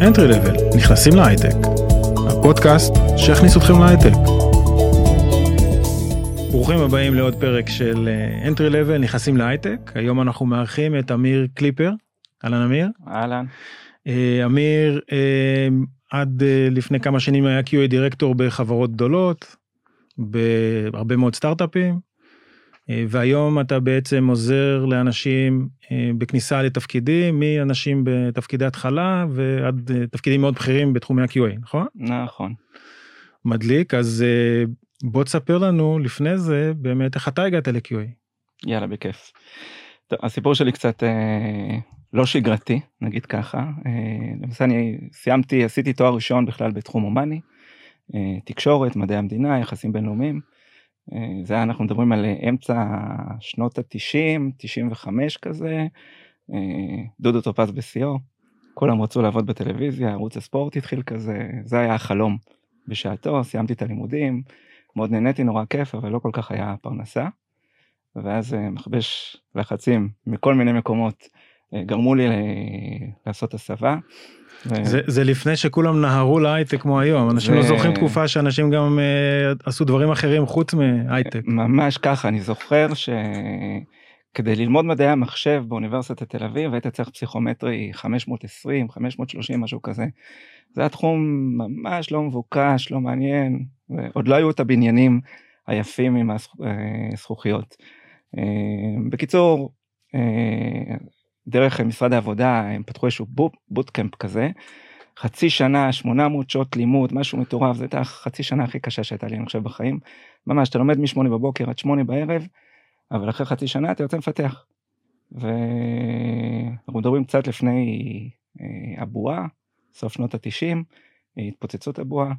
Entry Level, נכנסים להייטק. הפודקאסט שיכניס אתכם להייטק. ברוכים הבאים לעוד פרק של אה, Entry Level, נכנסים להייטק. היום אנחנו מארחים את אמיר קליפר. אהלן אמיר. אהלן. אה, אמיר אה, עד לפני כמה שנים היה QA דירקטור בחברות גדולות, בהרבה מאוד סטארט-אפים. אה, והיום אתה בעצם עוזר לאנשים אה, בכניסה לתפקידים, מאנשים בתפקידי התחלה ועד אה, תפקידים מאוד בכירים בתחומי ה-QA, נכון? נכון. מדליק, אז בוא תספר לנו לפני זה באמת איך אתה הגעת ל-QA. יאללה, בכיף. טוב, הסיפור שלי קצת אה, לא שגרתי, נגיד ככה. אה, למעשה אני סיימתי, עשיתי תואר ראשון בכלל בתחום הומני, אה, תקשורת, מדעי המדינה, יחסים בינלאומיים. אה, זה היה אנחנו מדברים על אה, אמצע שנות התשעים, 95 כזה, אה, דודו טופז בשיאו, כולם רצו לעבוד בטלוויזיה, ערוץ הספורט התחיל כזה, זה היה החלום בשעתו, סיימתי את הלימודים, מאוד נהניתי, נורא כיף, אבל לא כל כך היה פרנסה. ואז מכבש לחצים מכל מיני מקומות גרמו לי לעשות הסבה. זה, זה לפני שכולם נהרו להייטק כמו היום אנשים זה... לא זוכרים תקופה שאנשים גם uh, עשו דברים אחרים חוץ מהייטק. ממש ככה אני זוכר שכדי ללמוד מדעי המחשב באוניברסיטת תל אביב היית צריך פסיכומטרי 520 530 משהו כזה. זה היה תחום ממש לא מבוקש לא מעניין עוד לא היו את הבניינים היפים עם הזכוכיות. אה, בקיצור דרך משרד העבודה הם פתחו איזשהו בוטקאמפ כזה. חצי שנה 800 שעות לימוד משהו מטורף זה הייתה חצי שנה הכי קשה שהייתה לי אני חושב בחיים. ממש אתה לומד מ-8 בבוקר עד 8 בערב אבל אחרי חצי שנה אתה יוצא מפתח. ואנחנו מדברים קצת לפני אה, הבועה סוף שנות התשעים התפוצצות הבועה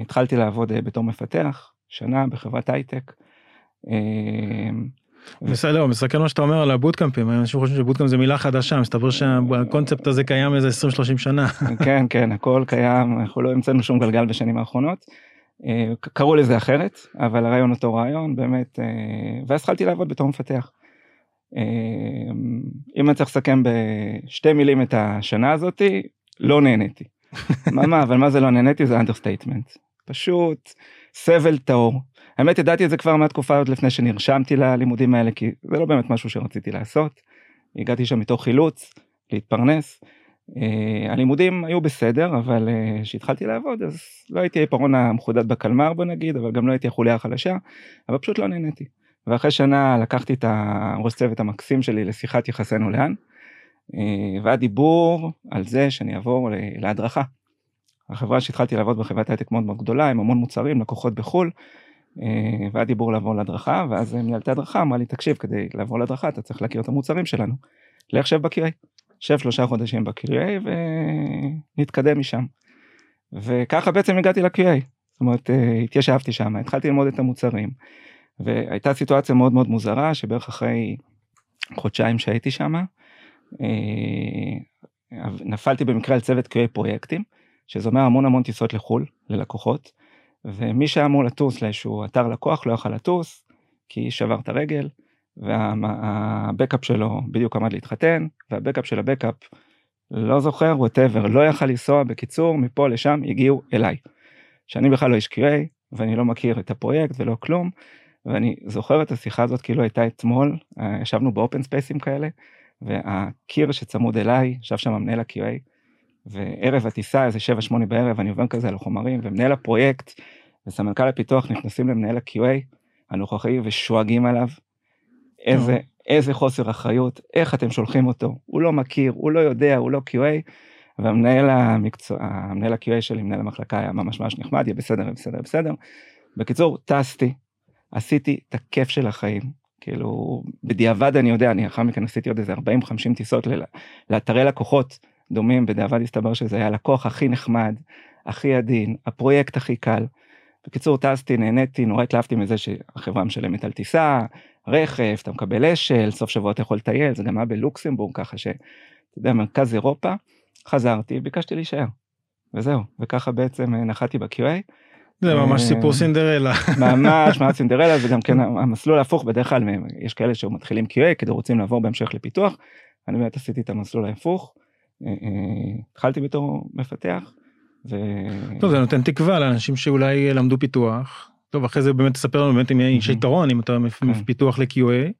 התחלתי לעבוד אה, בתור מפתח שנה בחברת הייטק. בסדר, מסתכל מה שאתה אומר על הבוטקאמפים, אנשים חושבים שבוטקאמפ זה מילה חדשה, מסתבר שהקונספט הזה קיים איזה 20-30 שנה. כן, כן, הכל קיים, אנחנו לא המצאנו שום גלגל בשנים האחרונות. אה, קראו לזה אחרת, אבל הרעיון אותו רעיון, באמת, אה, ואז התחלתי לעבוד בתור מפתח. אה, אם אני צריך לסכם בשתי מילים את השנה הזאתי, לא נהניתי. מה, מה, אבל מה זה לא נהניתי זה understatement. פשוט סבל טהור. האמת ידעתי את זה כבר מהתקופה עוד לפני שנרשמתי ללימודים האלה כי זה לא באמת משהו שרציתי לעשות. הגעתי שם מתוך אילוץ להתפרנס. Uh, הלימודים היו בסדר אבל אה, כשהתחלתי uh, לעבוד אז לא הייתי העיפרון המחודד בקלמר בוא נגיד אבל גם לא הייתי החוליה החלשה אבל פשוט לא נהניתי. ואחרי שנה לקחתי את הראש צוות המקסים שלי לשיחת יחסינו לאן uh, והיה דיבור על זה שאני אעבור להדרכה. החברה שהתחלתי לעבוד בחברת הייטק מאוד מאוד גדולה עם המון מוצרים לקוחות בחו"ל והיה דיבור לעבור להדרכה, ואז מנהלת ההדרכה אמרה לי, תקשיב, כדי לעבור להדרכה אתה צריך להכיר את המוצרים שלנו. לך שב ב-QA. שב שלושה חודשים ב-QA ונתקדם משם. וככה בעצם הגעתי ל-QA. זאת אומרת, אה, התיישבתי שם, התחלתי ללמוד את המוצרים. והייתה סיטואציה מאוד מאוד מוזרה, שבערך אחרי חודשיים שהייתי שם, אה, נפלתי במקרה על צוות QA פרויקטים, שזה אומר המון המון טיסות לחו"ל, ללקוחות. ומי שהיה אמור לטוס לאיזשהו אתר לקוח לא יכל לטוס, כי שבר את הרגל, והבקאפ שלו בדיוק עמד להתחתן, והבקאפ של הבקאפ לא זוכר, ווטאבר, לא יכל לנסוע, בקיצור, מפה לשם הגיעו אליי. שאני בכלל לא איש QA, ואני לא מכיר את הפרויקט ולא כלום, ואני זוכר את השיחה הזאת כאילו הייתה אתמול, אה, ישבנו באופן ספייסים כאלה, והקיר שצמוד אליי, ישב שם מנהל ה-QA, וערב הטיסה איזה 7-8 בערב אני עובר כזה על החומרים ומנהל הפרויקט וסמנכ"ל הפיתוח נכנסים למנהל ה-QA הנוכחי ושואגים עליו. איזה איזה חוסר אחריות איך אתם שולחים אותו הוא לא מכיר הוא לא יודע הוא לא QA. והמנהל המקצוע המנהל ה-QA שלי מנהל המחלקה היה ממש ממש נחמד יהיה בסדר בסדר בסדר. בקיצור טסתי עשיתי את הכיף של החיים כאילו בדיעבד אני יודע אני אחר מכן עשיתי עוד איזה 40-50 טיסות לאתרי לקוחות דומים, בדיעבד הסתבר שזה היה הלקוח הכי נחמד, הכי עדין, הפרויקט הכי קל. בקיצור, טסתי, נהניתי, נורא התלהבתי מזה שהחברה משלמת על טיסה, רכב, אתה מקבל אשל, סוף שבוע אתה יכול לטייל, זה גם היה בלוקסמבורג, ככה שאתה יודע, מרכז אירופה, חזרתי, ביקשתי להישאר. וזהו, וככה בעצם אה, נחתי ב-QA. זה ממש אה, סיפור סינדרלה. ממש, ממש סינדרלה, זה גם כן המסלול ההפוך, בדרך כלל יש כאלה שמתחילים QA כדי רוצים לעבור בהמשך לפיתוח, אני באמת עשיתי את המסלול ההפוך. התחלתי בתור מפתח. ו... טוב, זה נותן תקווה לאנשים שאולי למדו פיתוח. טוב, אחרי זה באמת תספר לנו באמת אם יש יתרון, אם אתה כן. פיתוח ל-QA,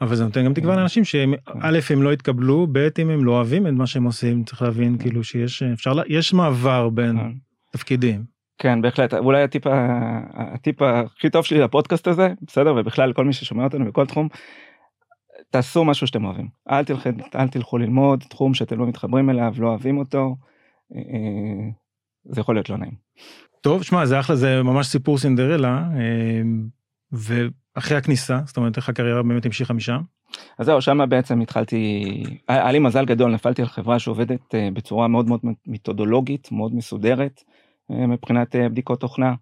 אבל זה נותן גם תקווה כן. לאנשים שהם, א', הם לא יתקבלו, ב', אם הם לא אוהבים את מה שהם עושים, צריך להבין כן. כאילו שיש, אפשר, יש מעבר בין כן. תפקידים. כן, בהחלט. אולי הטיפ, הטיפ הכי טוב שלי לפודקאסט הזה, בסדר? ובכלל כל מי ששומע אותנו בכל תחום, תעשו משהו שאתם אוהבים. אל תלכו, אל תלכו ללמוד תחום שאתם לא מתחברים אליו, לא אוהבים אותו. אה, אה, זה יכול להיות לא נעים. טוב, שמע, זה אחלה, זה ממש סיפור סינדרלה, אה, ואחרי הכניסה, זאת אומרת, איך הקריירה באמת המשיכה משם. אז זהו, שם בעצם התחלתי, היה לי מזל גדול, נפלתי על חברה שעובדת בצורה מאוד מאוד מתודולוגית, מאוד מסודרת מבחינת בדיקות תוכנה.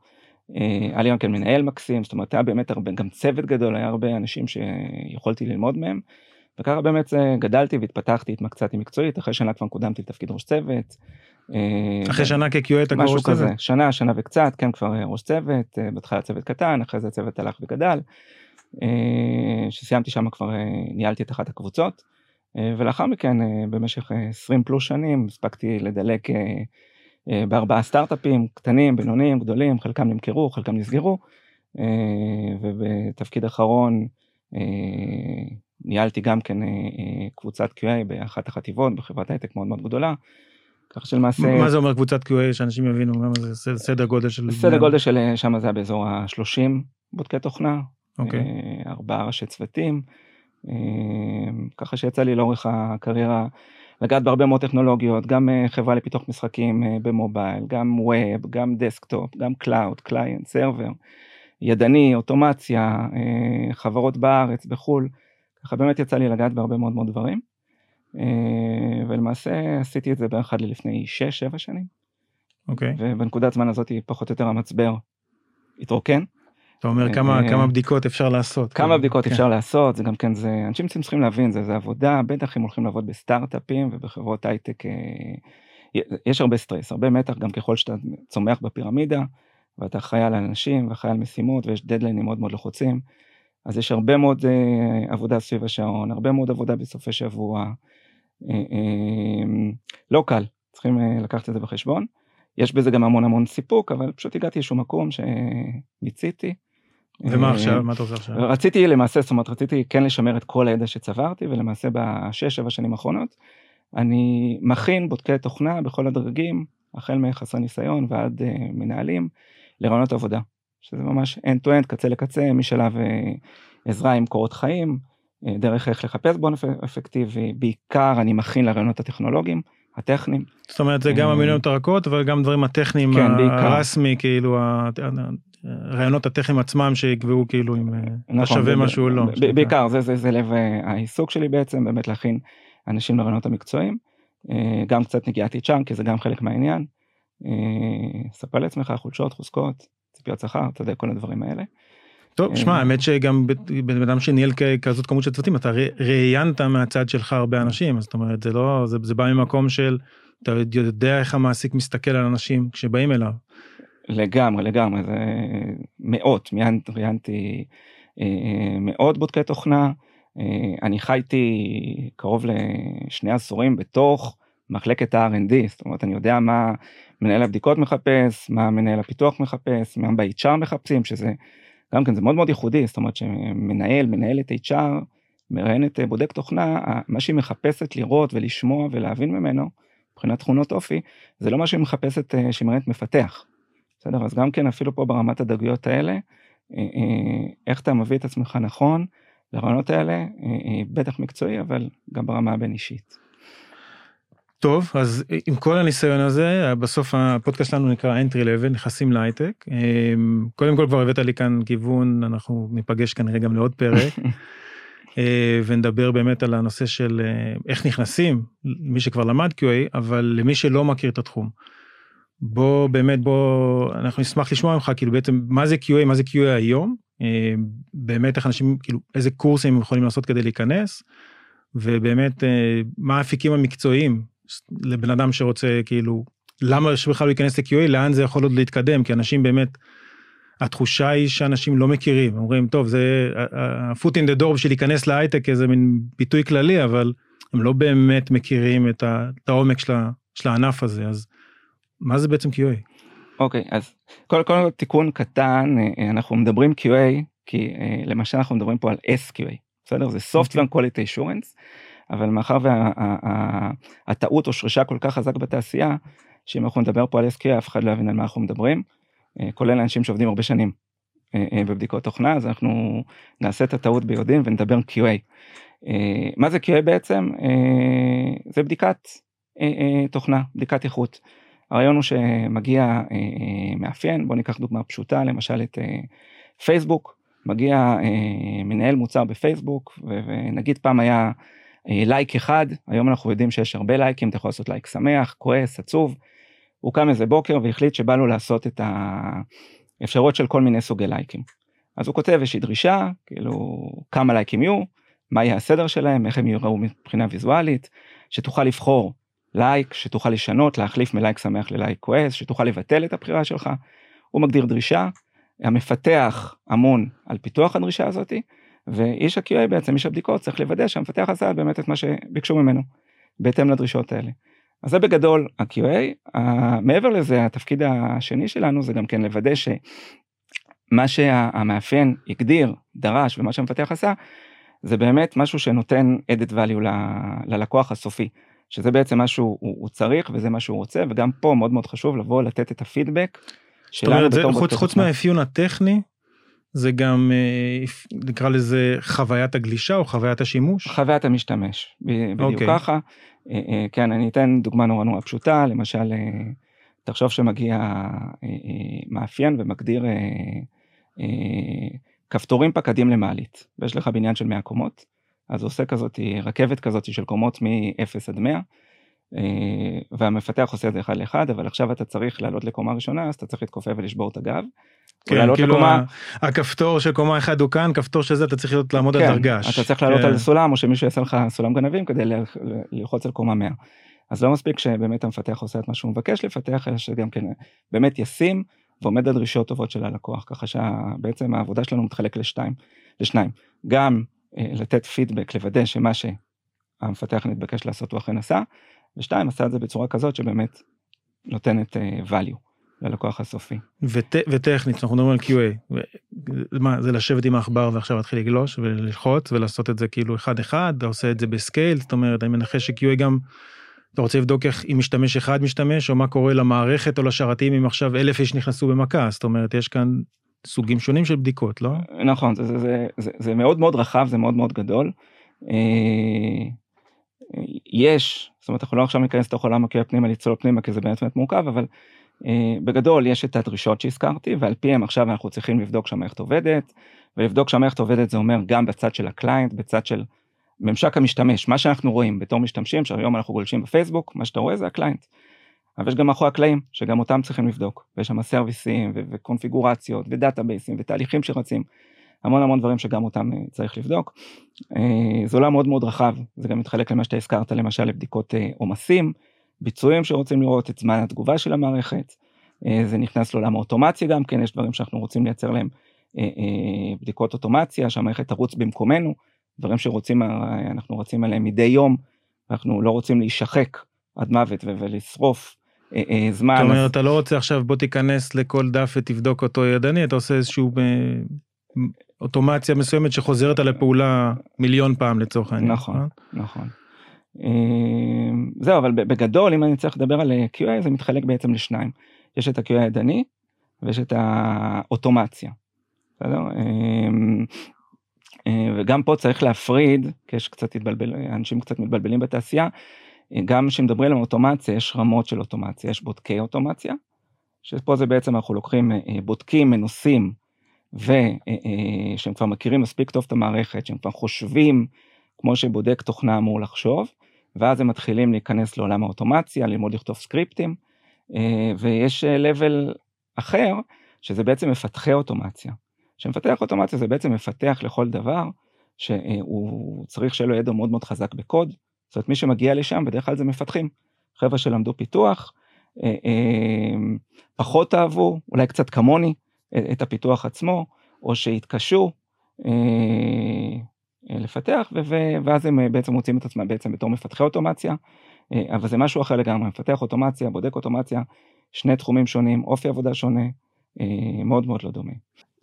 היה לי גם כן מנהל מקסים, זאת אומרת היה באמת הרבה, גם צוות גדול, היה הרבה אנשים שיכולתי ללמוד מהם. וככה באמת גדלתי והתפתחתי, התמקצעתי מקצועית, אחרי שנה כבר קודמתי לתפקיד ראש צוות. אה, אחרי שנה כ-QA אתה כבר ראש כזה, צוות? שנה, שנה וקצת, כן, כבר אה, ראש צוות, אה, בהתחלה צוות קטן, אחרי זה הצוות הלך וגדל. שסיימתי שם כבר ניהלתי את אחת הקבוצות, ולאחר מכן במשך אה, 20 פלוס שנים הספקתי לדלק בארבעה סטארט-אפים קטנים, בינוניים, גדולים, חלקם נמכרו, חלקם נסגרו, אה, ובתפקיד אחרון אה, ניהלתי גם כן אה, אה, קבוצת QA באחת החטיבות בחברת הייטק מאוד מאוד גדולה. כך שלמעשה מה זה אומר קבוצת QA, שאנשים יבינו מה זה סדר גודל של... סדר גודל של אה, שם זה היה באזור ה-30 בודקי תוכנה, אוקיי. אה, ארבעה ראשי צוותים, אה, ככה שיצא לי לאורך הקריירה לגעת בהרבה מאוד טכנולוגיות, גם אה, חברה לפיתוח משחקים אה, ב mobile, גם web, גם desktop, גם cloud, client, server, ידני, אוטומציה, אה, חברות בארץ, בחו"ל, ככה באמת יצא לי לגעת בהרבה מאוד מאוד דברים. ולמעשה עשיתי את זה בערך עד לפני 6-7 שנים, אוקיי. ובנקודת זמן הזאת פחות או יותר המצבר התרוקן. אתה אומר כמה אה, כמה בדיקות אפשר לעשות. כמה כאילו. בדיקות כן. אפשר לעשות, זה גם כן, זה, אנשים צריכים להבין, זה, זה עבודה, בטח אם הולכים לעבוד בסטארט-אפים ובחברות הייטק, אה, יש הרבה סטרס, הרבה מתח, גם ככל שאתה צומח בפירמידה, ואתה אחראי על אנשים ואחראי על משימות, ויש דדליינים מאוד מאוד לחוצים, אז יש הרבה מאוד אה, עבודה סביב השעון, הרבה מאוד עבודה בסופי שבוע, אה, אה, לא קל, צריכים אה, לקחת את זה בחשבון. יש בזה גם המון המון סיפוק, אבל פשוט הגעתי לאיזשהו מקום שמיציתי. ומה אה, עכשיו? מה אתה עושה עכשיו? רציתי למעשה, זאת אומרת, רציתי כן לשמר את כל הידע שצברתי, ולמעשה בשש, שבע שנים האחרונות, אני מכין בודקי תוכנה בכל הדרגים, החל מחסרי ניסיון ועד uh, מנהלים, לרעיונות עבודה, שזה ממש end to end, קצה לקצה, משלב uh, עזרה עם קורות חיים, uh, דרך איך לחפש בון אפ- אפקטיבי, בעיקר אני מכין לרעיונות הטכנולוגיים, הטכניים, זאת אומרת זה גם המיניות הרכות אבל גם דברים הטכניים כן. הרסמי כאילו הרעיונות הטכניים עצמם שיקבעו כאילו אם אה, נכון, שווה משהו או לא. בעיקר זה, זה, זה לב אה, העיסוק שלי בעצם, באמת להכין אנשים לרעיונות המקצועיים, אה, גם קצת נגיעת HR, כי זה גם חלק מהעניין. ספר לעצמך חולשות, חוזקות, ציפיות שכר, אתה יודע, כל הדברים האלה. טוב, שמע, האמת שגם בן אדם שניהל כזאת כמות של צוותים, אתה ראיינת מהצד שלך הרבה אנשים, זאת אומרת, זה לא, זה, זה בא ממקום של, אתה יודע איך המעסיק מסתכל על אנשים כשבאים אליו. לגמרי, לגמרי, זה מאות, ראיינתי אה, מאות בודקי תוכנה, אה, אני חייתי קרוב לשני עשורים בתוך מחלקת ה-R&D, זאת אומרת, אני יודע מה מנהל הבדיקות מחפש, מה מנהל הפיתוח מחפש, מה ב-HR מחפשים, שזה גם כן, זה מאוד מאוד ייחודי, זאת אומרת שמנהל, מנהלת HR, מראיינת אה, בודק תוכנה, מה שהיא מחפשת לראות ולשמוע ולהבין ממנו, מבחינת תכונות אופי, זה לא מה שהיא מחפשת אה, שהיא מראיינת מפתח. בסדר? אז גם כן אפילו פה ברמת הדקויות האלה, אה, אה, איך אתה מביא את עצמך נכון לרעיונות האלה, אה, בטח מקצועי, אבל גם ברמה הבין אישית. טוב, אז עם כל הניסיון הזה, בסוף הפודקאסט שלנו נקרא entry level, נכנסים להייטק. קודם כל כבר הבאת לי כאן כיוון, אנחנו ניפגש כנראה גם לעוד פרק, ונדבר באמת על הנושא של איך נכנסים, מי שכבר למד QA, אבל למי שלא מכיר את התחום. בוא באמת בוא אנחנו נשמח לשמוע ממך כאילו בעצם מה זה QA מה זה QA היום? אה, באמת איך אנשים כאילו איזה קורסים הם יכולים לעשות כדי להיכנס? ובאמת אה, מה האפיקים המקצועיים לבן אדם שרוצה כאילו למה שבכלל הוא ייכנס ל-QA לאן זה יכול עוד להתקדם? כי אנשים באמת. התחושה היא שאנשים לא מכירים. אומרים טוב זה ה-foot in the door בשביל להיכנס להייטק איזה מין ביטוי כללי אבל הם לא באמת מכירים את, העומק של הענף הזה, אז מה זה בעצם QA? אוקיי, okay, אז קודם כל, כל תיקון קטן, אה, אנחנו מדברים QA, כי אה, למשל אנחנו מדברים פה על SQA, בסדר? זה Software Quality Assurance, אבל מאחר והטעות הושרשה כל כך חזק בתעשייה, שאם אנחנו נדבר פה על SQA אף אחד לא יבין על מה אנחנו מדברים, כולל אנשים שעובדים הרבה שנים בבדיקות תוכנה, אז אנחנו נעשה את הטעות ביודעין ונדבר QA. אה, מה זה QA בעצם? אה, זה בדיקת אה, תוכנה, בדיקת איכות. הרעיון הוא שמגיע מאפיין, בוא ניקח דוגמה פשוטה, למשל את פייסבוק, מגיע מנהל מוצר בפייסבוק, ונגיד פעם היה לייק אחד, היום אנחנו יודעים שיש הרבה לייקים, אתה יכול לעשות לייק שמח, כועס, עצוב. הוא קם איזה בוקר והחליט שבא לו לעשות את האפשרות של כל מיני סוגי לייקים. אז הוא כותב איזושהי דרישה, כאילו כמה לייקים יהיו, מה יהיה הסדר שלהם, איך הם יראו מבחינה ויזואלית, שתוכל לבחור לייק, שתוכל לשנות, להחליף מלייק שמח ללייק כועס, שתוכל לבטל את הבחירה שלך. הוא מגדיר דרישה, המפתח אמון על פיתוח הדרישה הזאתי, ואיש ה-QA בעצם, איש הבדיקות, צריך לוודא שהמפתח עשה באמת את מה שביקשו ממנו, בהתאם לדרישות האלה. אז זה בגדול ה-QA, מעבר לזה התפקיד השני שלנו זה גם כן לוודא שמה שהמאפיין הגדיר, דרש ומה שהמפתח עשה, זה באמת משהו שנותן added value ללקוח הסופי, שזה בעצם מה שהוא צריך וזה מה שהוא רוצה, וגם פה מאוד מאוד חשוב לבוא לתת את הפידבק. זאת אומרת, זה, חוץ, חוץ מהאפיון הטכני, זה גם אה, נקרא לזה חוויית הגלישה או חוויית השימוש? חוויית המשתמש, בדיוק okay. אוקיי. ככה. אה, אה, כן, אני אתן דוגמה נורא נורא פשוטה, למשל, תחשוב שמגיע מאפיין ומגדיר כפתורים פקדים למעלית, ויש לך בניין של 100 קומות, אז עושה כזאת רכבת כזאת של קומות מ-0 עד 100, אה, והמפתח עושה את זה אחד לאחד, אבל עכשיו אתה צריך לעלות לקומה ראשונה, אז אתה צריך להתכופף ולשבור את הגב. כן, כאילו לקומה... הכפתור של קומה אחת הוא כאן, כפתור של זה אתה צריך לעמוד כן, על דרגש. אתה צריך לעלות כן. על סולם, או שמישהו יעשה לך סולם גנבים כדי ללחוץ על קומה 100. אז לא מספיק שבאמת המפתח עושה את מה שהוא מבקש לפתח, אלא שגם כן באמת ישים ועומד על דרישות טובות של הלקוח, ככה שבעצם העבודה שלנו מתחלק לשתיים, לשניים. גם לתת פידבק, לוודא שמה שהמפתח נתבקש לעשות הוא אכן עשה, ושתיים, עשה את זה בצורה כזאת שבאמת נותנת אה, value ללקוח הסופי. ות, וטכנית, אנחנו מדברים על QA, מה, זה לשבת עם העכבר ועכשיו להתחיל לגלוש וללחוץ ולעשות את זה כאילו אחד אחד, אתה עושה את זה בסקייל, זאת אומרת, אני מנחש ש-QA גם אתה רוצה לבדוק איך אם משתמש אחד משתמש, או מה קורה למערכת או לשרתים אם עכשיו אלף איש נכנסו במכה, זאת אומרת, יש כאן סוגים שונים של בדיקות, לא? נכון, זה, זה, זה, זה, זה מאוד מאוד רחב, זה מאוד מאוד גדול. אה, יש, זאת אומרת, אנחנו לא עכשיו ניכנס לתוך עולם הקריאה פנימה, לצלול פנימה, כי זה באמת מורכב, אבל אה, בגדול יש את הדרישות שהזכרתי, ועל פיהם עכשיו אנחנו צריכים לבדוק שהמערכת עובדת, ולבדוק שהמערכת עובדת זה אומר גם בצד של ה client, בצד של ממשק המשתמש, מה שאנחנו רואים בתור משתמשים, שהיום אנחנו גולשים בפייסבוק, מה שאתה רואה זה ה client. אבל יש גם מאחורי הקלעים, שגם אותם צריכים לבדוק, ויש שם סרוויסים ו- וקונפיגורציות ודאטאבייסים ותהליכים שרצים, המון המון דברים שגם אותם אה, צריך לבדוק. אה, זה עולם מאוד מאוד רחב, זה גם מתחלק למה שאתה הזכרת, למשל לבדיקות אה, עומסים, ביצועים שרוצים לראות את זמן התגובה של המערכת, זה נכנס לעולם האוטומציה גם כן, יש דברים שאנחנו רוצים לייצר להם בדיקות אוטומציה, שהמערכת תרוץ במקומנו. דברים שרוצים, אנחנו רצים עליהם מדי יום, אנחנו לא רוצים להישחק עד מוות ולשרוף זמן. זאת אומרת, אתה לא רוצה עכשיו בוא תיכנס לכל דף ותבדוק אותו ידני, אתה עושה איזשהו אה, אוטומציה מסוימת שחוזרת על הפעולה מיליון פעם לצורך העניין. נכון, נכון. זהו, אבל בגדול, אם אני צריך לדבר על QA, זה מתחלק בעצם לשניים. יש את ה-QA הידני ויש את האוטומציה. בסדר? אה, וגם פה צריך להפריד, כי יש קצת התבלבל, אנשים קצת מתבלבלים בתעשייה, אה, גם כשמדברים על אוטומציה יש רמות של אוטומציה, יש בודקי אוטומציה, שפה זה בעצם אנחנו לוקחים אה, בודקים מנוסים ושהם כבר מכירים מספיק טוב את המערכת, שהם כבר חושבים כמו שבודק תוכנה אמור לחשוב, ואז הם מתחילים להיכנס לעולם האוטומציה, ללמוד לכתוב סקריפטים, ויש level אחר, שזה בעצם מפתחי אוטומציה. שמפתח אוטומציה זה בעצם מפתח לכל דבר שהוא צריך שיהיה לו ידע מאוד מאוד חזק בקוד. זאת אומרת מי שמגיע לשם בדרך כלל זה מפתחים. חבר'ה שלמדו פיתוח, אה, אה, פחות אהבו, אולי קצת כמוני, את הפיתוח עצמו, או שהתקשו, אה, לפתח, ואז הם בעצם מוצאים את עצמם בעצם בתור מפתחי אוטומציה, אבל זה משהו אחר לגמרי, מפתח אוטומציה, בודק אוטומציה, שני תחומים שונים, אופי עבודה שונה, מאוד מאוד לא דומה.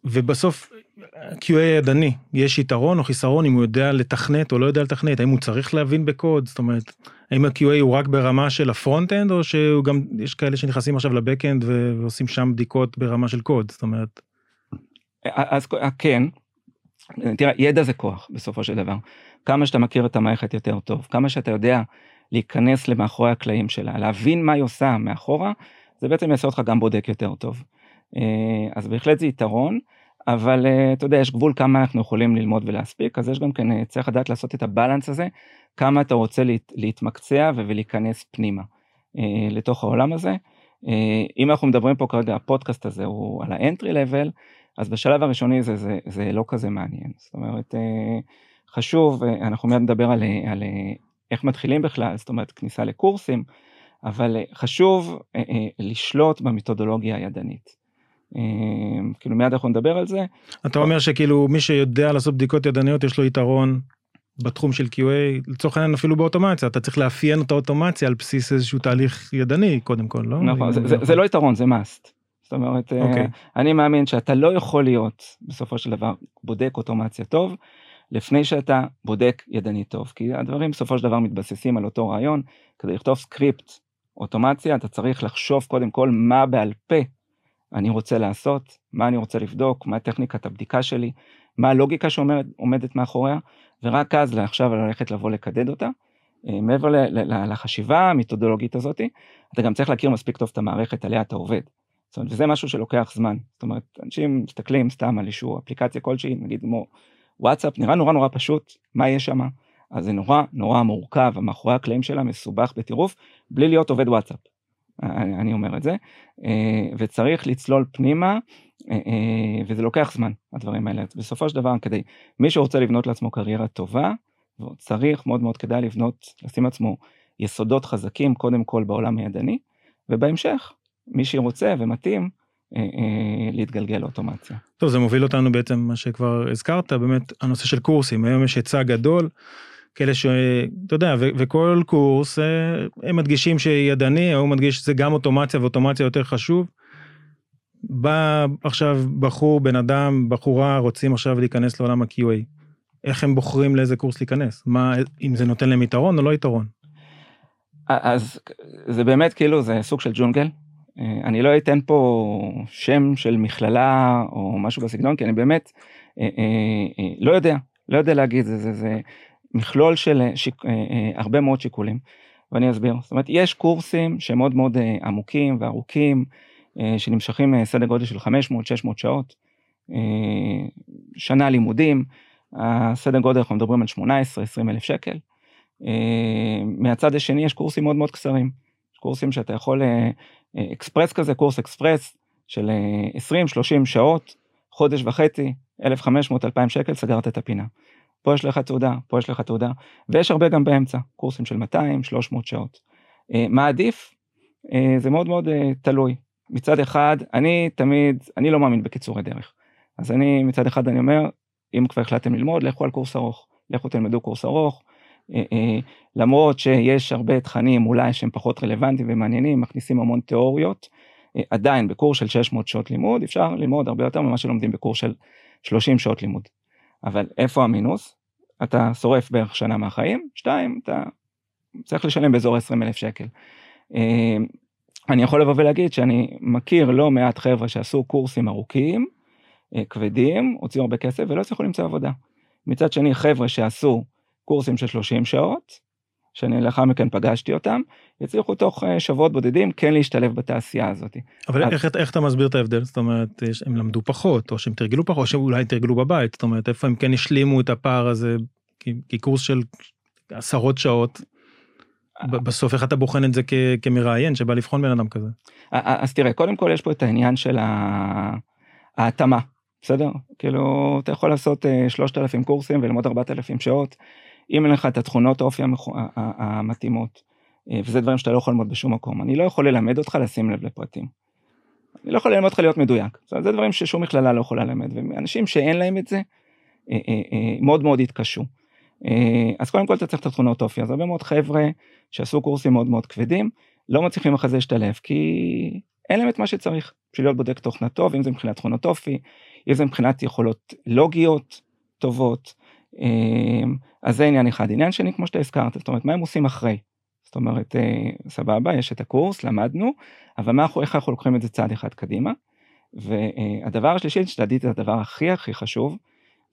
ובסוף QA ידני, יש יתרון או חיסרון אם הוא יודע לתכנת או לא יודע לתכנת, האם הוא צריך להבין בקוד, זאת אומרת, האם ה-QA הוא רק ברמה של ה front-end או שהוא גם, יש כאלה שנכנסים עכשיו ל back-end ועושים שם בדיקות ברמה של קוד, זאת אומרת. אז כן, תראה, ידע זה כוח בסופו של דבר. כמה שאתה מכיר את המערכת יותר טוב, כמה שאתה יודע להיכנס למאחורי הקלעים שלה, להבין מה היא עושה מאחורה, זה בעצם יעשה אותך גם בודק יותר טוב. אה, אז בהחלט זה יתרון. אבל אה, אתה יודע, יש גבול כמה אנחנו יכולים ללמוד ולהספיק, אז יש גם כן, אה, צריך לדעת לעשות את הבלנס הזה, כמה אתה רוצה להת, להתמקצע ולהיכנס פנימה לתוך העולם הזה. אם אנחנו מדברים פה כרגע, הפודקאסט הזה הוא על האנטרי לבל, אז בשלב הראשוני זה, זה, זה לא כזה מעניין. זאת אומרת, חשוב, אנחנו מיד נדבר על, על איך מתחילים בכלל, זאת אומרת, כניסה לקורסים, אבל חשוב לשלוט במתודולוגיה הידנית. אמ, כאילו מיד אנחנו נדבר על זה. אתה אומר שכאילו מי שיודע לעשות בדיקות ידניות יש לו יתרון בתחום של QA לצורך העניין אפילו באוטומציה אתה צריך לאפיין את האוטומציה על בסיס איזשהו תהליך ידני קודם כל לא נכון זה, זה, זה לא יתרון זה must. זאת אומרת okay. אוקיי. אני מאמין שאתה לא יכול להיות בסופו של דבר בודק אוטומציה טוב לפני שאתה בודק ידני טוב כי הדברים בסופו של דבר מתבססים על אותו רעיון כדי לכתוב סקריפט אוטומציה אתה צריך לחשוב קודם כל מה בעל פה אני רוצה לעשות, מה אני רוצה לבדוק, מה טכניקת הבדיקה שלי, מה הלוגיקה שעומדת מאחוריה, ורק אז לעכשיו ללכת לבוא לקדד אותה. אה, מעבר לחשיבה המתודולוגית הזאת, אתה גם צריך להכיר מספיק טוב את המערכת עליה אתה עובד. זאת אומרת, וזה משהו שלוקח זמן. זאת אומרת, אנשים מסתכלים סתם על איזשהו אפליקציה כלשהי, נגיד כמו וואטסאפ, נראה נורא נורא פשוט, מה יש שם? אז זה נורא נורא מורכב, המאחורי הקלעים שלה מסובך בטירוף, בלי להיות עובד וואטסאפ. אני, אומר את זה, אה, וצריך לצלול פנימה, אה, אה, וזה לוקח זמן, הדברים האלה. בסופו של דבר, כדי, מי שרוצה לבנות לעצמו קריירה טובה, צריך מאוד מאוד כדאי לבנות, לשים לעצמו יסודות חזקים, קודם כל בעולם הידני, ובהמשך, מי שרוצה ומתאים, להתגלגל לאוטומציה. טוב, זה מוביל אותנו בעצם, מה שכבר הזכרת, באמת הנושא של קורסים, היום יש היצע גדול. כאלה שאתה יודע ו- וכל קורס אה, הם מדגישים שידני הוא מדגיש שזה גם אוטומציה ואוטומציה יותר חשוב. בא עכשיו בחור בן אדם בחורה רוצים עכשיו להיכנס לעולם ה-QA. איך הם בוחרים לאיזה קורס להיכנס מה אם זה נותן להם יתרון או לא יתרון. אז זה באמת כאילו זה סוג של ג'ונגל. אה, אני לא אתן פה שם של מכללה או משהו בסגנון כי אני באמת אה, לא יודע לא יודע להגיד זה זה זה מכלול של אה, שיק, אה, אה, הרבה מאוד שיקולים, ואני אסביר. זאת אומרת, יש קורסים שהם מאוד מאוד עמוקים וארוכים, שנמשכים סדר גודל של 500-600 שעות, שנה לימודים, הסדר גודל אנחנו מדברים על 18-20 אלף שקל. מהצד השני יש קורסים מאוד מאוד קצרים, קורסים שאתה יכול, אקספרס כזה, קורס אקספרס של 20-30 שעות, חודש וחצי, 1,500-2,000 שקל, סגרת את הפינה. פה יש לך תעודה, פה יש לך תעודה, ויש הרבה גם באמצע, קורסים של 200, 300 שעות. אה, מה עדיף? אה, זה מאוד מאוד אה, תלוי. מצד אחד, אני תמיד, אני לא מאמין בקיצורי דרך. אז אני מצד אחד אני אומר, אם כבר החלטתם ללמוד, לכו על קורס ארוך. לכו תלמדו קורס ארוך. למרות שיש הרבה תכנים אולי שהם פחות רלוונטיים ומעניינים, מכניסים המון תיאוריות, עדיין בקורס של 600 שעות לימוד אפשר ללמוד הרבה יותר ממה שלומדים בקורס של 30 שעות לימוד. אבל איפה המינוס? אתה שורף בערך שנה מהחיים, שתיים, אתה צריך לשלם באזור 20 אלף שקל. אה, אני יכול לבוא ולהגיד שאני מכיר לא מעט חבר'ה שעשו קורסים ארוכים, אה, כבדים, הוציאו הרבה כסף ולא הצליחו למצוא עבודה. מצד שני חבר'ה שעשו קורסים של 30 שעות, שאני לאחר מכן פגשתי אותם, יצליחו תוך אה, שבועות בודדים כן להשתלב בתעשייה הזאת. אבל אז... איך, איך אתה מסביר את ההבדל? זאת אומרת, הם למדו פחות, או שהם תרגלו פחות, או שאולי תרגלו בבית, זאת אומרת, איפה הם כן השלימו את הפער הזה, כי, כי קורס של עשרות שעות, בסוף איך אתה בוחן את זה כ, כמראיין שבא לבחון בן אדם כזה? אז תראה, קודם כל יש פה את העניין של ההתאמה, בסדר? כאילו, אתה יכול לעשות 3,000 אה, קורסים וללמוד 4,000 שעות. אם אין לך את התכונות האופי המתאימות, אה, וזה דברים שאתה לא יכול ללמוד בשום מקום, אני לא יכול ללמד אותך לשים לב לפרטים. אני לא יכול ללמד אותך להיות מדויק, זה דברים ששום מכללה לא יכולה ללמד, ואנשים שאין להם את זה, מאוד מאוד התקשו. אז קודם כל אתה צריך את התכונות אופי, אז הרבה מאוד חבר'ה שעשו קורסים מאוד מאוד כבדים, לא מצליחים אחרי זה להשתלב, כי אין להם את מה שצריך בשביל להיות בודק תוכנה טוב, אם זה מבחינת תכונות אופי, אם זה מבחינת יכולות לוגיות טובות, אז זה עניין אחד. עניין שני, כמו שאתה הזכרת, זאת אומרת, מה הם עושים אחרי? זאת אומרת, סבבה, יש את הקורס, למדנו, אבל מה, איך אנחנו לוקחים את זה צעד אחד קדימה? והדבר השלישי, שתדעתי את הדבר הכי הכי חשוב,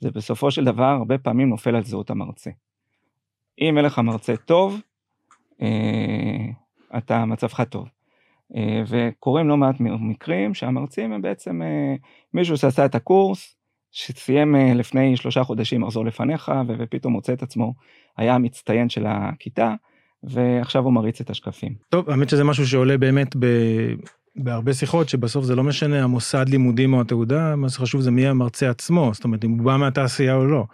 זה בסופו של דבר הרבה פעמים נופל על זהות המרצה. אם אין לך מרצה טוב, אה, אתה מצבך טוב. אה, וקורים לא מעט מקרים שהמרצים הם בעצם אה, מישהו שעשה את הקורס, שסיים לפני שלושה חודשים מחזור לפניך, ופתאום מוצא את עצמו, היה המצטיין של הכיתה, ועכשיו הוא מריץ את השקפים. טוב, האמת שזה משהו שעולה באמת ב... בהרבה שיחות שבסוף זה לא משנה המוסד לימודים או התעודה, מה שחשוב זה מי המרצה עצמו, זאת אומרת אם הוא בא מהתעשייה או לא.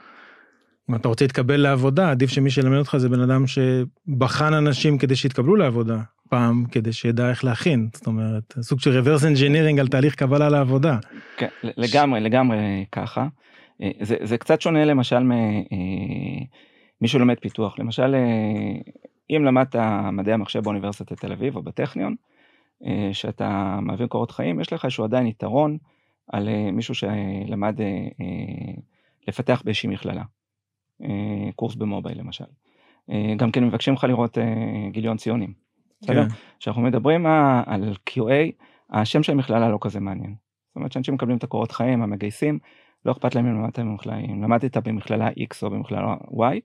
אם אתה רוצה להתקבל לעבודה, עדיף שמי שילמד אותך זה בן אדם שבחן אנשים כדי שיתקבלו לעבודה, פעם כדי שידע איך להכין, זאת אומרת, סוג של reverse engineering על תהליך קבלה לעבודה. כן, לגמרי, לגמרי ככה. אה, זה, זה קצת שונה למשל ממי אה, שלומד פיתוח, למשל אה, אם למדת מדעי המחשב באוניברסיטת תל אביב או בטכניון, שאתה מעביר קורות חיים, יש לך איזשהו עדיין יתרון על מישהו שלמד לפתח באיזושהי מכללה. קורס במובייל למשל. גם כן מבקשים לך לראות גיליון ציונים. בסדר? כן. כשאנחנו מדברים על QA, השם של המכללה לא כזה מעניין. זאת אומרת שאנשים מקבלים את הקורות חיים, המגייסים, לא אכפת להם אם למדת במכללה, אם למדת במכללה X או במכללה Y,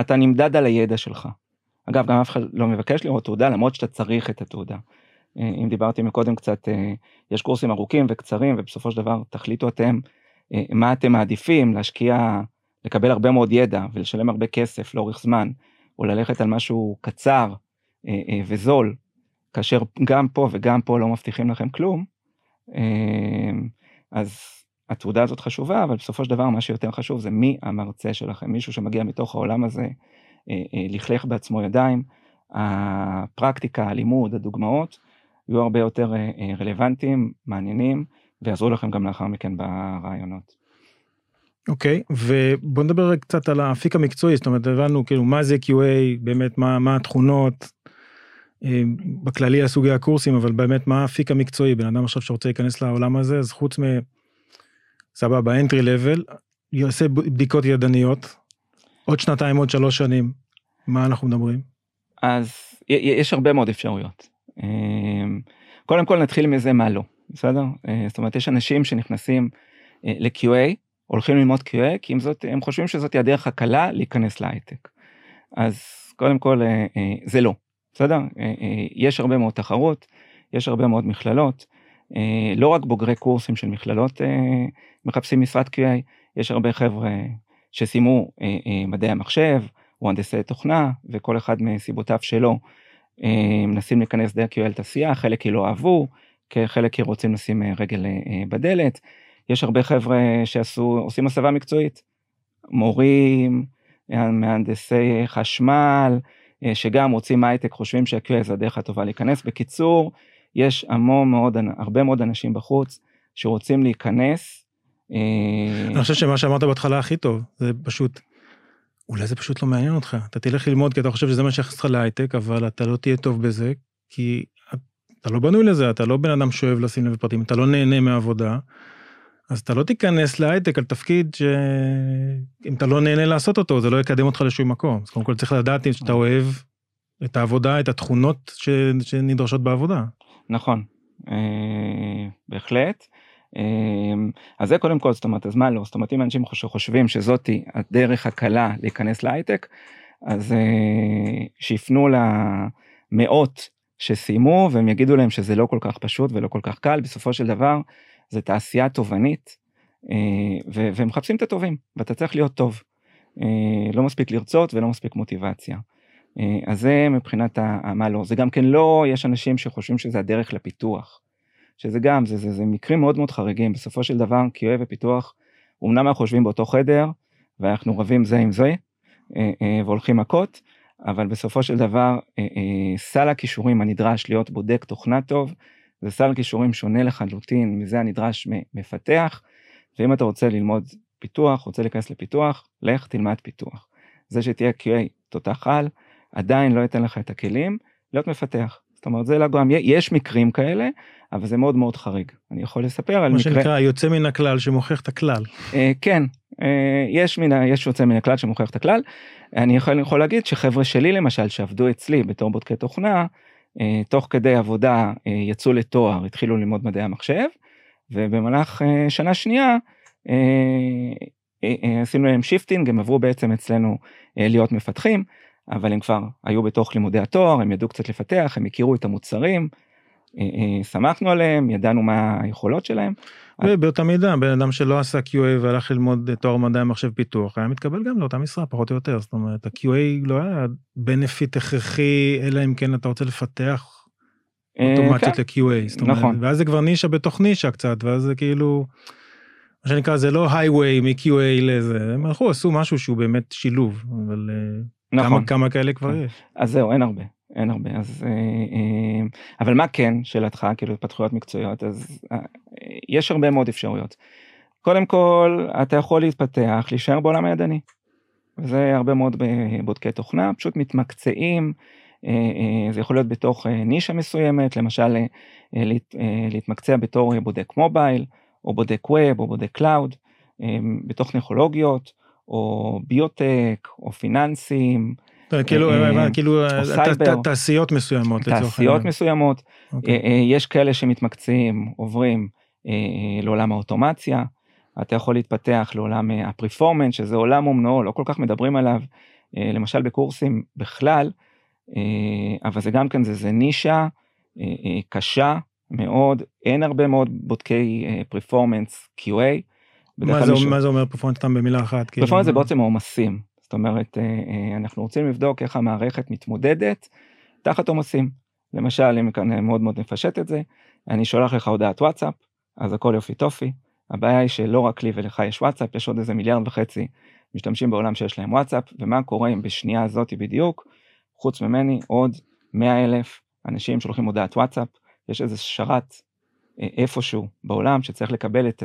אתה נמדד על הידע שלך. אגב, גם אף אחד לא מבקש לראות תעודה למרות שאתה צריך את התעודה. אה, אם דיברתי מקודם קצת, אה, יש קורסים ארוכים וקצרים, ובסופו של דבר תחליטו אתם אה, מה אתם מעדיפים, להשקיע, לקבל הרבה מאוד ידע ולשלם הרבה כסף לאורך זמן, או ללכת על משהו קצר וזול, כאשר גם פה וגם פה לא מבטיחים לכם כלום, אז התעודה הזאת חשובה, אבל בסופו של דבר מה שיותר חשוב זה מי המרצה שלכם, מישהו שמגיע מתוך העולם הזה, לכלך בעצמו ידיים, הפרקטיקה, הלימוד, הדוגמאות, יהיו הרבה יותר אה, אה, רלוונטיים, מעניינים, ויעזרו לכם גם לאחר מכן ברעיונות. אוקיי, okay, ובוא נדבר קצת על האפיק המקצועי, זאת אומרת, הבנו כאילו מה זה QA, באמת מה, מה התכונות, אה, בכללי הסוגי הקורסים, אבל באמת מה האפיק המקצועי, בן אדם עכשיו שרוצה להיכנס לעולם הזה, אז חוץ מ... סבבה, entry level, יעשה בדיקות ידניות, עוד שנתיים, עוד שלוש שנים, מה אנחנו מדברים? אז יש הרבה מאוד אפשרויות. אמ, קודם כל נתחיל מזה מה לא, בסדר? אה, זאת אומרת יש אנשים שנכנסים אה, ל-QA, הולכים ללמוד QA, כי עם זאת הם חושבים שזאת הדרך הקלה להיכנס להייטק. אז קודם כל אה, זה לא, בסדר? יש הרבה מאוד תחרות, יש הרבה מאוד מכללות, לא רק בוגרי קורסים של מכללות מחפשים משרד QA, יש הרבה חבר'ה שסיימו מדעי המחשב, או הנדסי תוכנה, וכל אחד מסיבותיו שלו אה, מנסים להיכנס דרך QL תעשייה, חלק כי לא אהבו, חלק כי רוצים לשים אה, רגל אה, בדלת. יש הרבה חבר'ה שעשו, עושים הסבה מקצועית, מורים, מהנדסי חשמל, שגם רוצים הייטק, חושבים שה-QA זה הדרך הטובה להיכנס. בקיצור, יש המון מאוד, הרבה מאוד אנשים בחוץ שרוצים להיכנס. אני חושב שמה שאמרת בהתחלה הכי טוב, זה פשוט אולי זה פשוט לא מעניין אותך, אתה תלך ללמוד כי אתה חושב שזה מה שיכניס אותך להייטק, אבל אתה לא תהיה טוב בזה, כי אתה לא בנוי לזה, אתה לא בן אדם שאוהב לשים לב לפרטים, אתה לא נהנה מהעבודה, אז אתה לא תיכנס להייטק על תפקיד שאם אתה לא נהנה לעשות אותו, זה לא יקדם אותך לשום מקום. אז קודם כל צריך לדעת אם שאתה אוהב את העבודה, את התכונות ש... שנדרשות בעבודה. נכון, אה, בהחלט. אמ, אז זה קודם כל, זאת אומרת, אז מה לא? זאת אומרת, אם אנשים חושבים שזאתי הדרך הקלה להיכנס להייטק, אז אה, שיפנו למאות שסיימו והם יגידו להם שזה לא כל כך פשוט ולא כל כך קל, בסופו של דבר זה תעשייה תובענית, אה, והם מחפשים את הטובים, ואתה צריך להיות טוב. אה, לא מספיק לרצות ולא מספיק מוטיבציה. אז זה מבחינת מה לא, זה גם כן לא, יש אנשים שחושבים שזה הדרך לפיתוח. שזה גם, זה, זה, זה מקרים מאוד מאוד חריגים, בסופו של דבר QA ופיתוח, אמנם אנחנו חושבים באותו חדר, ואנחנו רבים זה עם זה, אה, אה, והולכים מכות, אבל בסופו של דבר אה, סל הכישורים הנדרש להיות בודק תוכנה טוב, זה סל כישורים שונה לחלוטין מזה הנדרש מפתח, ואם אתה רוצה ללמוד פיתוח, רוצה להיכנס לפיתוח, לך תלמד פיתוח. זה שתהיה QA תותח על, עדיין לא ייתן לך את הכלים להיות מפתח. זאת אומרת זה לא גם יש מקרים כאלה אבל זה מאוד מאוד חריג אני יכול לספר על מה מקרה שנקרא יוצא מן הכלל שמוכיח את הכלל. אה, כן אה, יש מן יש יוצא מן הכלל שמוכיח את הכלל. אני יכול, יכול להגיד שחבר'ה שלי למשל שעבדו אצלי בתור בודקי תוכנה תוך כדי עבודה אה, יצאו לתואר התחילו ללמוד מדעי המחשב ובמהלך אה, שנה שנייה אה, אה, אה, עשינו להם shifting הם עברו בעצם אצלנו אה, להיות מפתחים אבל הם כבר היו בתוך לימודי התואר הם ידעו קצת לפתח הם הכירו את המוצרים. אה, אה, שמחנו עליהם ידענו מה היכולות שלהם ובאותה מידה בן אדם שלא עשה QA והלך ללמוד תואר מדעי המחשב פיתוח היה מתקבל גם לאותה משרה פחות או יותר זאת אומרת ה-QA לא היה בנפיט הכרחי אלא אם כן אתה רוצה לפתח אה, אוטומציות כן, ל-QA זאת אומרת נכון. ואז זה כבר נישה בתוך נישה קצת ואז זה כאילו. מה שנקרא זה לא highway מ-QA לזה הם הלכו עשו משהו שהוא באמת שילוב אבל אה, נכון. כמה כמה כאלה כבר כן. יש. אז זהו אין הרבה אין הרבה אז אה, אה, אבל מה כן שאלתך כאילו התפתחויות מקצועיות אז אה, יש הרבה מאוד אפשרויות. קודם כל אתה יכול להתפתח להישאר בעולם הידני. זה הרבה מאוד בבודקי תוכנה פשוט מתמקצעים זה יכול להיות בתוך נישה מסוימת למשל להת- להתמקצע בתור בודק mobile או בודק web או בודק cloud בתוך טכנולוגיות או ביוטק או פיננסים כאילו אה, כאילו ת- סייבר. ת- תעשיות מסוימות תעשיות. מסוימות אוקיי. אה, אה, יש כאלה שמתמקצעים עוברים אה, אה, לעולם האוטומציה אתה יכול להתפתח לעולם אה, ה performance שזה עולם ומנועו לא כל כך מדברים עליו אה, למשל בקורסים בכלל אה, אבל זה גם כן זה, זה נישה אה, אה, קשה מאוד אין הרבה מאוד בודקי performance QA. מה זה מישהו- מה זה אומר performance סתם במילה אחת כאילו, performance זה מה- בעצם העומסים זאת אומרת אה, אה, אנחנו רוצים לבדוק איך המערכת מתמודדת תחת עומסים. למשל אם כאן מאוד מאוד נפשט את זה אני שולח לך הודעת וואטסאפ אז הכל יופי טופי. הבעיה היא שלא רק לי ולך יש וואטסאפ יש עוד איזה מיליארד וחצי משתמשים בעולם שיש להם וואטסאפ ומה קורה אם בשנייה הזאתי בדיוק חוץ ממני עוד 100 אלף אנשים שולחים הודעת וואטסאפ. יש איזה שרת אה, איפשהו בעולם שצריך לקבל את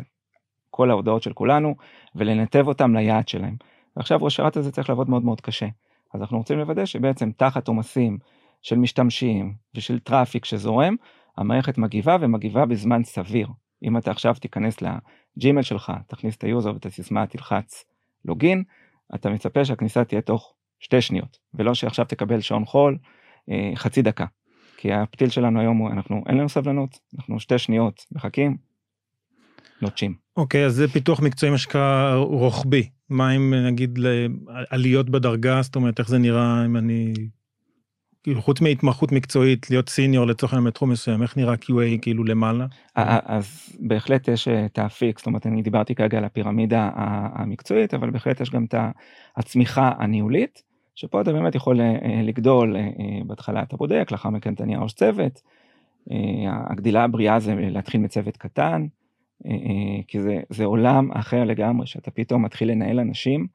כל ההודעות של כולנו ולנתב אותם ליעד שלהם. ועכשיו השרת הזה צריך לעבוד מאוד מאוד קשה. אז אנחנו רוצים לוודא שבעצם תחת עומסים של משתמשים ושל traffic שזורם, המערכת מגיבה ומגיבה בזמן סביר. אם אתה עכשיו תיכנס לג'ימל שלך, תכניס את ה user ואת הסיסמה, תלחץ login, אתה מצפה שהכניסה תהיה תוך שתי שניות, ולא שעכשיו תקבל שעון חול אה, חצי דקה. כי הפתיל שלנו היום הוא, אנחנו, אין לנו סבלנות, אנחנו שתי שניות מחכים, נוטשים. אוקיי אז זה פיתוח מקצועי מה שנקרא רוחבי מה אם נגיד לעליות בדרגה זאת אומרת איך זה נראה אם אני. כאילו חוץ מהתמחות מקצועית להיות senior לצורך העניין בתחום מסוים איך נראה QA כאילו למעלה. אז בהחלט יש אה, את האפיק, זאת אומרת אני דיברתי כרגע על הפירמידה המקצועית, אבל בהחלט יש גם את הצמיחה הניהולית, שפה אתה באמת יכול אה, אה, לגדול, בהתחלה אתה בודק, לאחר מכן אתה נהיה ראש צוות, הגדילה הבריאה זה להתחיל מצוות קטן, כי זה, זה עולם אחר לגמרי, שאתה פתאום מתחיל לנהל אנשים,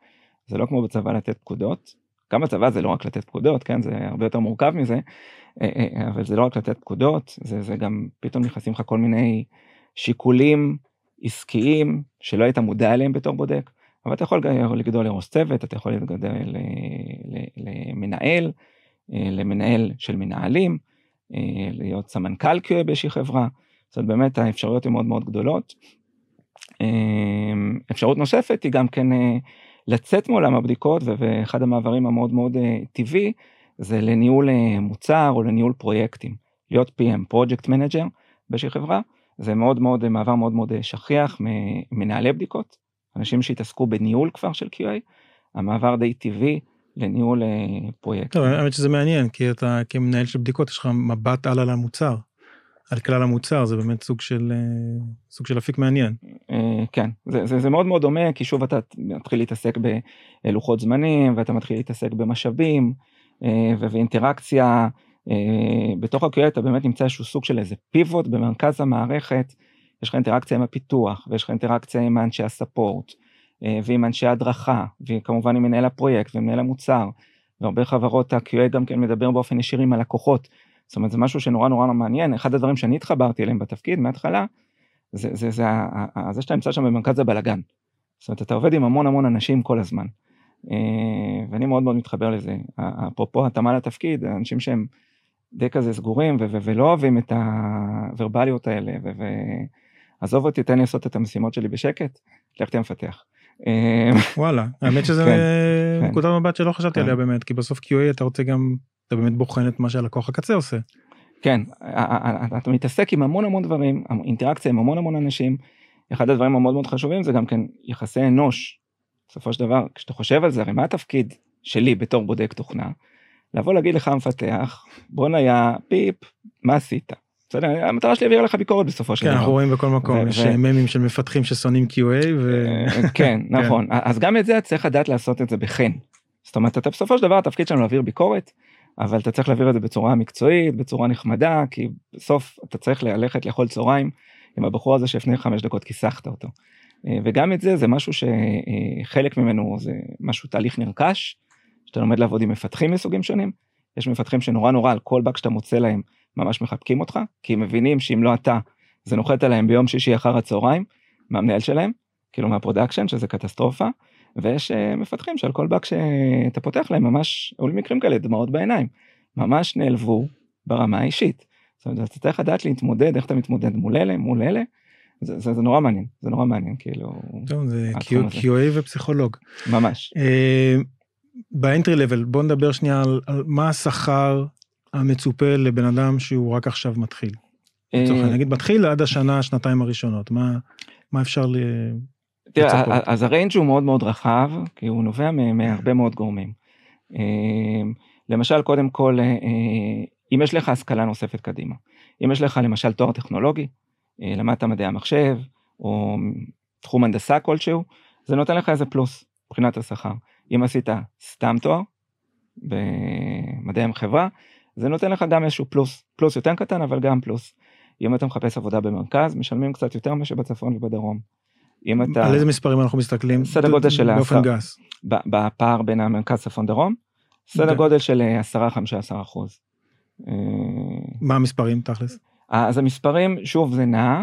זה לא כמו בצבא לתת פקודות, גם בצבא זה לא רק לתת פקודות, כן, זה הרבה יותר מורכב מזה, אה, אה, אבל זה לא רק לתת פקודות, זה, זה גם פתאום נכנסים לך כל מיני שיקולים עסקיים שלא היית מודע אליהם בתור בודק, אבל אתה יכול לגדול לראש צוות, אתה יכול לגדול ל- ל- למנהל, אה, למנהל של מנהלים, אה, להיות סמנכ"ל QA באיזושהי חברה, זאת אומרת באמת האפשרויות הן מאוד מאוד גדולות. אה, אפשרות נוספת היא גם כן אה, לצאת מעולם הבדיקות ואחד המעברים המאוד מאוד אה, טבעי זה לניהול אה, מוצר או לניהול פרויקטים. להיות PM, Project Manager באיזושהי חברה, זה מאוד מאוד מעבר מאוד מאוד שכיח ממנהלי בדיקות, אנשים שהתעסקו בניהול כבר של QA, המעבר די טבעי לניהול פרויקט. טוב, האמת שזה מעניין כי אתה כמנהל של בדיקות יש לך מבט על על המוצר. על כלל המוצר זה באמת סוג של אה, סוג של אפיק מעניין. אה, כן, זה, זה, זה מאוד מאוד דומה, כי שוב אתה מתחיל להתעסק בלוחות זמנים, ואתה מתחיל להתעסק במשאבים, אה, ו- ואינטראקציה. אה, בתוך ה-QA אתה באמת נמצא איזשהו סוג של איזה פיבוט במרכז המערכת, יש לך אינטראקציה עם הפיתוח, ויש לך אינטראקציה עם אנשי הספורט, ועם אנשי ההדרכה, וכמובן עם מנהל הפרויקט ומנהל המוצר, והרבה חברות ה-QA גם כן מדבר באופן ישיר עם הלקוחות. זאת אומרת זה משהו שנורא נורא מעניין, אחד הדברים שאני התחברתי אליהם בתפקיד מההתחלה, זה, זה, זה, ה- ה- זה שאתה נמצא שם במרכז הבלאגן. זאת אומרת, אתה עובד עם המון המון אנשים כל הזמן. ואני מאוד מאוד מתחבר לזה. אפרופו התאמה לתפקיד, אנשים שהם די כזה סגורים ו- ו- ולא אוהבים את הוורבליות האלה, ועזוב אותי, תן לי לעשות את המשימות שלי בשקט, לך תהיה מפתח. וואלה, האמת שזה כן, כן. נקודת מבט שלא חשבתי עליה באמת, כי בסוף QA אתה רוצה גם, אתה באמת בוחן את מה שהלקוח הקצה עושה. כן, אתה מתעסק עם המון המון דברים, אינטראקציה עם המון המון אנשים. אחד הדברים המאוד מאוד חשובים זה גם כן יחסי אנוש. בסופו של דבר, כשאתה חושב על זה, הרי מה התפקיד שלי בתור בודק תוכנה? לבוא להגיד לך המפתח, בוא נהיה פיפ, מה עשית? בסדר, המטרה שלי להעביר לך ביקורת בסופו של דבר. כן, אנחנו רואים בכל מקום, יש ממים של מפתחים ששונאים QA ו... כן, כן, נכון, אז גם את זה צריך לדעת לעשות את זה בחן. זאת אומרת, אתה בסופו של דבר התפקיד שלנו להעביר ביקורת, אבל אתה צריך להעביר את זה בצורה מקצועית, בצורה נחמדה, כי בסוף אתה צריך ללכת לאכול צהריים עם הבחור הזה שלפני חמש דקות כיסחת אותו. אה, וגם את זה, זה משהו שחלק ממנו זה משהו תהליך נרכש, שאתה לומד לעבוד עם מפתחים מסוגים שונים. יש מפתחים שנורא נורא על כל באג שאתה מוצא להם ממש מחבקים אותך, כי הם מבינים שאם לא אתה, זה נוחת עליהם ביום שישי אחר הצהריים, מהמנהל שלהם, כאילו מה production, שזה קטסטרופה, ויש uh, מפתחים שעל כל באג שאתה פותח להם ממש, עולים מקרים כאלה, דמעות בעיניים, ממש נעלבו ברמה האישית. זאת אומרת, אתה צריך לדעת להתמודד, איך אתה מתמודד מול אלה, מול אלה, זה, זה, זה נורא מעניין, זה נורא מעניין, כאילו... טוב, זה QA ופסיכולוג. ממש. Uh, באנטרי לבל, בוא נדבר שנייה על, על מה השכר המצופה לבן אדם שהוא רק עכשיו מתחיל. לצורך העניין, נגיד מתחיל עד השנה, שנתיים הראשונות, מה, מה אפשר ל... תראה, אז הריינג' הוא מאוד מאוד רחב, כי הוא נובע מהרבה מאוד גורמים. למשל, קודם כל, אם יש לך השכלה נוספת קדימה, אם יש לך למשל תואר טכנולוגי, למדת מדעי המחשב, או תחום הנדסה כלשהו, זה נותן לך איזה פלוס מבחינת השכר. אם עשית סתם תואר במדעי החברה, זה נותן לך גם איזשהו פלוס, פלוס יותר קטן אבל גם פלוס. אם אתה מחפש עבודה במרכז, משלמים קצת יותר ממה שבצפון ובדרום. אם אתה... על איזה מספרים אנחנו מסתכלים? סדר גודל של... באופן גס. בפער בין המרכז צפון דרום, סדר גודל של 10-15 אחוז. מה המספרים תכלס? אז המספרים, שוב, זה נע,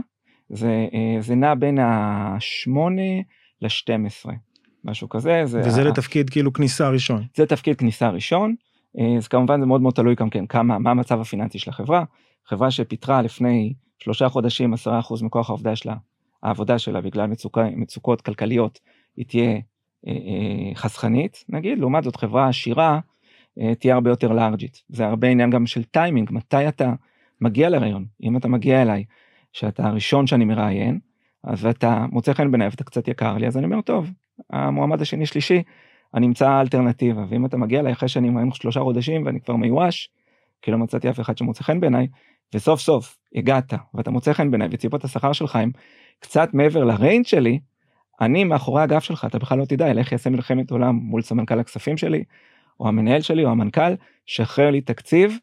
זה, זה נע בין ה-8 ל-12. משהו כזה. זה וזה ה... לתפקיד כאילו כניסה ראשון. זה תפקיד כניסה ראשון, אה, אז כמובן זה מאוד מאוד תלוי גם כן כמה, מה המצב הפיננסי של החברה. חברה שפיטרה לפני שלושה חודשים עשרה אחוז מכוח העבודה שלה, העבודה שלה בגלל מצוקה, מצוקות כלכליות, היא תהיה אה, אה, חסכנית, נגיד, לעומת זאת חברה עשירה אה, תהיה הרבה יותר לארג'ית. זה הרבה עניין גם של טיימינג, מתי אתה מגיע לראיון. אם אתה מגיע אליי, שאתה הראשון שאני מראיין, אז אתה מוצא חן בעיניי ואתה קצת יקר לי, אז אני אומר, טוב, המועמד השני שלישי, אני אמצא אלטרנטיבה, ואם אתה מגיע אליי אחרי שאני מעניין שלושה חודשים ואני כבר מיואש, כי לא מצאתי אף אחד שמוצא חן בעיניי, וסוף סוף הגעת ואתה מוצא חן בעיניי וציפות השכר שלך הם קצת מעבר לריינג' שלי, אני מאחורי הגב שלך, אתה בכלל לא תדע, אלך יעשה מלחמת עולם מול סמנכ"ל הכספים שלי, או המנהל שלי, או המנכ"ל, שחרר לי תקציב,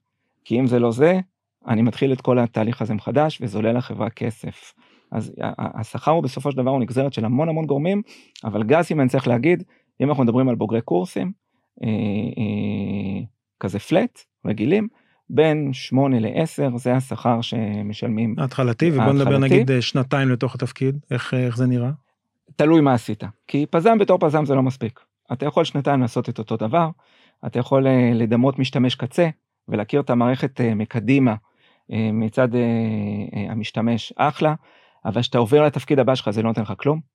כי אם זה לא זה, אני מתחיל את כל התהליך הזה מחדש, וזה עולה לחברה כסף. אז השכר הוא בסופו של דבר הוא נגזרת של המון המון גורמים, אבל גז אם אני צריך להגיד, אם אנחנו מדברים על בוגרי קורסים, אה, אה, כזה פלט, רגילים, בין 8 ל-10 זה השכר שמשלמים. התחלתי, ובוא נדבר נגיד אה, שנתיים לתוך התפקיד, איך, איך זה נראה? תלוי מה עשית, כי פזם בתור פזם זה לא מספיק. אתה יכול שנתיים לעשות את אותו דבר, אתה יכול לדמות משתמש קצה ולהכיר את המערכת מקדימה מצד המשתמש אחלה, אבל כשאתה עובר לתפקיד הבא שלך זה לא נותן לך כלום.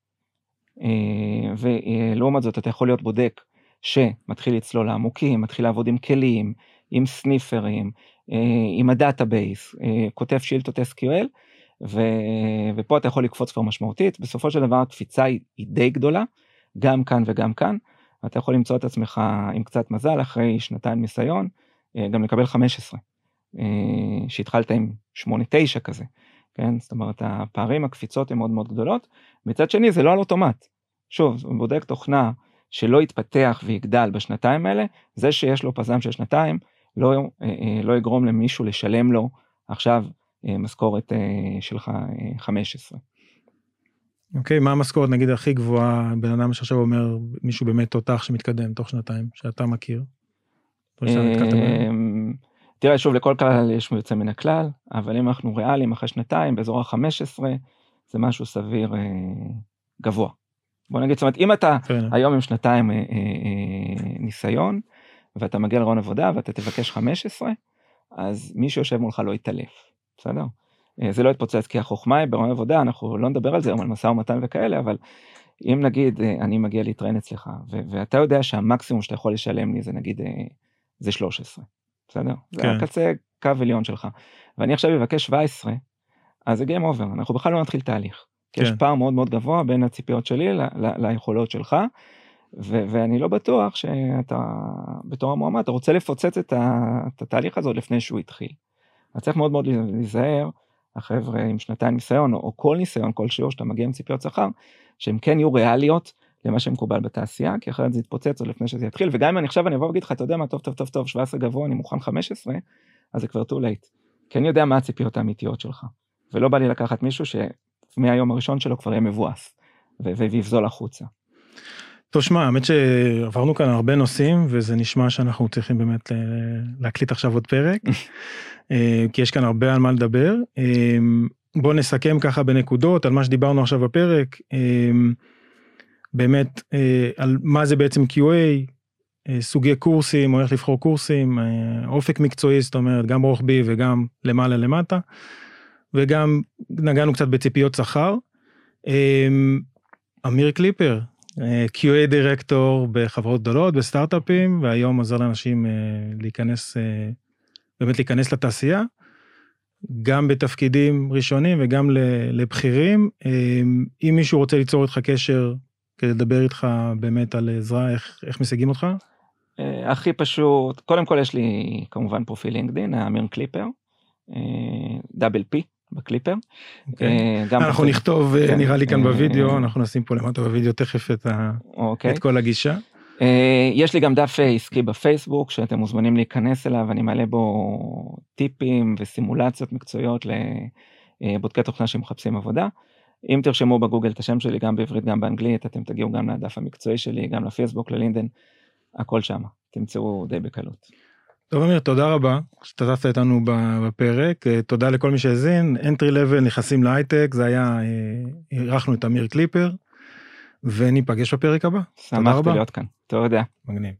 אה, ולעומת זאת אתה יכול להיות בודק שמתחיל לצלול לעומקים, מתחיל לעבוד עם כלים, עם סניפרים, אה, עם ה database, אה, כותב שאילתות SQL, ו... ופה אתה יכול לקפוץ כבר משמעותית, בסופו של דבר הקפיצה היא, די גדולה, גם כאן וגם כאן, אתה יכול למצוא את עצמך עם קצת מזל אחרי שנתיים ניסיון, גם לקבל 15, שהתחלת עם 8-9 כזה. כן? זאת אומרת, הפערים, הקפיצות הן מאוד מאוד גדולות. מצד שני, זה לא על אוטומט. שוב, בודק תוכנה שלא יתפתח ויגדל בשנתיים האלה, זה שיש לו פזם של שנתיים, לא, אה, אה, לא יגרום למישהו לשלם לו עכשיו אה, משכורת שלך 15. אוקיי, okay, מה המשכורת נגיד הכי גבוהה, בן אדם שעכשיו אומר מישהו באמת תותח שמתקדם תוך שנתיים, שאתה מכיר? תראה, שוב, לכל כלל יש יוצא מן הכלל, אבל אם אנחנו ריאליים אחרי שנתיים, באזור ה-15, זה משהו סביר גבוה. בוא נגיד, זאת אומרת, אם אתה כן. היום עם שנתיים אה, אה, אה, ניסיון, ואתה מגיע לרעיון עבודה ואתה תבקש 15, אז מי שיושב מולך לא יתעלף, בסדר? זה לא יתפוצץ, כי החוכמה היא ברעיון עבודה, אנחנו לא נדבר על זה היום, על משא ומתן וכאלה, אבל אם נגיד אני מגיע להתראיין אצלך, ואתה יודע שהמקסימום שאתה יכול לשלם לי זה נגיד, זה 13, בסדר? זה כן. הקצה קו עליון שלך. ואני עכשיו אבקש 17, אז זה game over, אנחנו בכלל לא נתחיל תהליך. כי יש כן. פער מאוד מאוד גבוה בין הציפיות שלי ל- ל- ליכולות שלך, ו- ואני לא בטוח שאתה, בתור המועמד, אתה רוצה לפוצץ את, ה- את התהליך הזה עוד לפני שהוא התחיל. אז צריך מאוד מאוד להיזהר, החבר'ה עם שנתיים ניסיון, או, או כל ניסיון כלשהו, שאתה מגיע עם ציפיות שכר, שהם כן יהיו ריאליות למה שמקובל בתעשייה, כי אחרת זה יתפוצץ עוד לפני שזה יתחיל, וגם אם אני עכשיו אני אבוא ואגיד לך, אתה יודע מה, טוב, טוב, טוב, טוב, 17 גבוה, אני מוכן 15, אז זה כבר too late. כי אני יודע מה הציפיות האמיתיות שלך, ולא בא לי לקחת מישהו שמהיום הראשון שלו כבר יהיה מבואס, ויבזול החוצה. טוב, שמע, האמת שעברנו כאן הרבה נושאים, וזה נשמע שאנחנו צריכים באמת להקליט עכשיו עוד פרק, אה, כי יש כאן הרבה על מה לדבר. אה, בוא נסכם ככה בנקודות על מה שדיברנו עכשיו בפרק, אה, באמת על מה זה בעצם QA, סוגי קורסים, או איך לבחור קורסים, אופק מקצועי, זאת אומרת, גם רוחבי וגם למעלה למטה, וגם נגענו קצת בציפיות שכר. אה, אמיר קליפר, אה, QA דירקטור בחברות גדולות, בסטארט-אפים, והיום עוזר לאנשים אה, להיכנס, אה, באמת להיכנס לתעשייה, גם בתפקידים ראשונים וגם לבכירים. אה, אם מישהו רוצה ליצור איתך קשר כדי לדבר איתך באמת על עזרה, איך, איך משיגים אותך? הכי פשוט, קודם כל יש לי כמובן פרופיל לינקדין, אמיר קליפר, דאבל פי בקליפר. אה, גם אנחנו נכתוב, אה, כן, נראה לי כאן אה, בווידאו, אנחנו נשים פה למטה בווידאו תכף את, ה, אוקיי. את כל הגישה. אה, יש לי גם דף אה, עסקי בפייסבוק שאתם מוזמנים להיכנס אליו, אני מעלה בו טיפים וסימולציות מקצועיות לבודקי תוכנה שמחפשים עבודה. אם תרשמו בגוגל את השם שלי גם בעברית גם באנגלית, אתם תגיעו גם לדף המקצועי שלי, גם לפייסבוק, ללינדן, הכל שם, תמצאו די בקלות. טוב אמיר, תודה רבה שהשתתפת איתנו בפרק, אה, תודה לכל מי שהאזין, entry level נכנסים להייטק, זה היה, אה, אירחנו את אמיר קליפר, וניפגש בפרק הבא. שמחתי. להיות כאן, תודה. מגניב.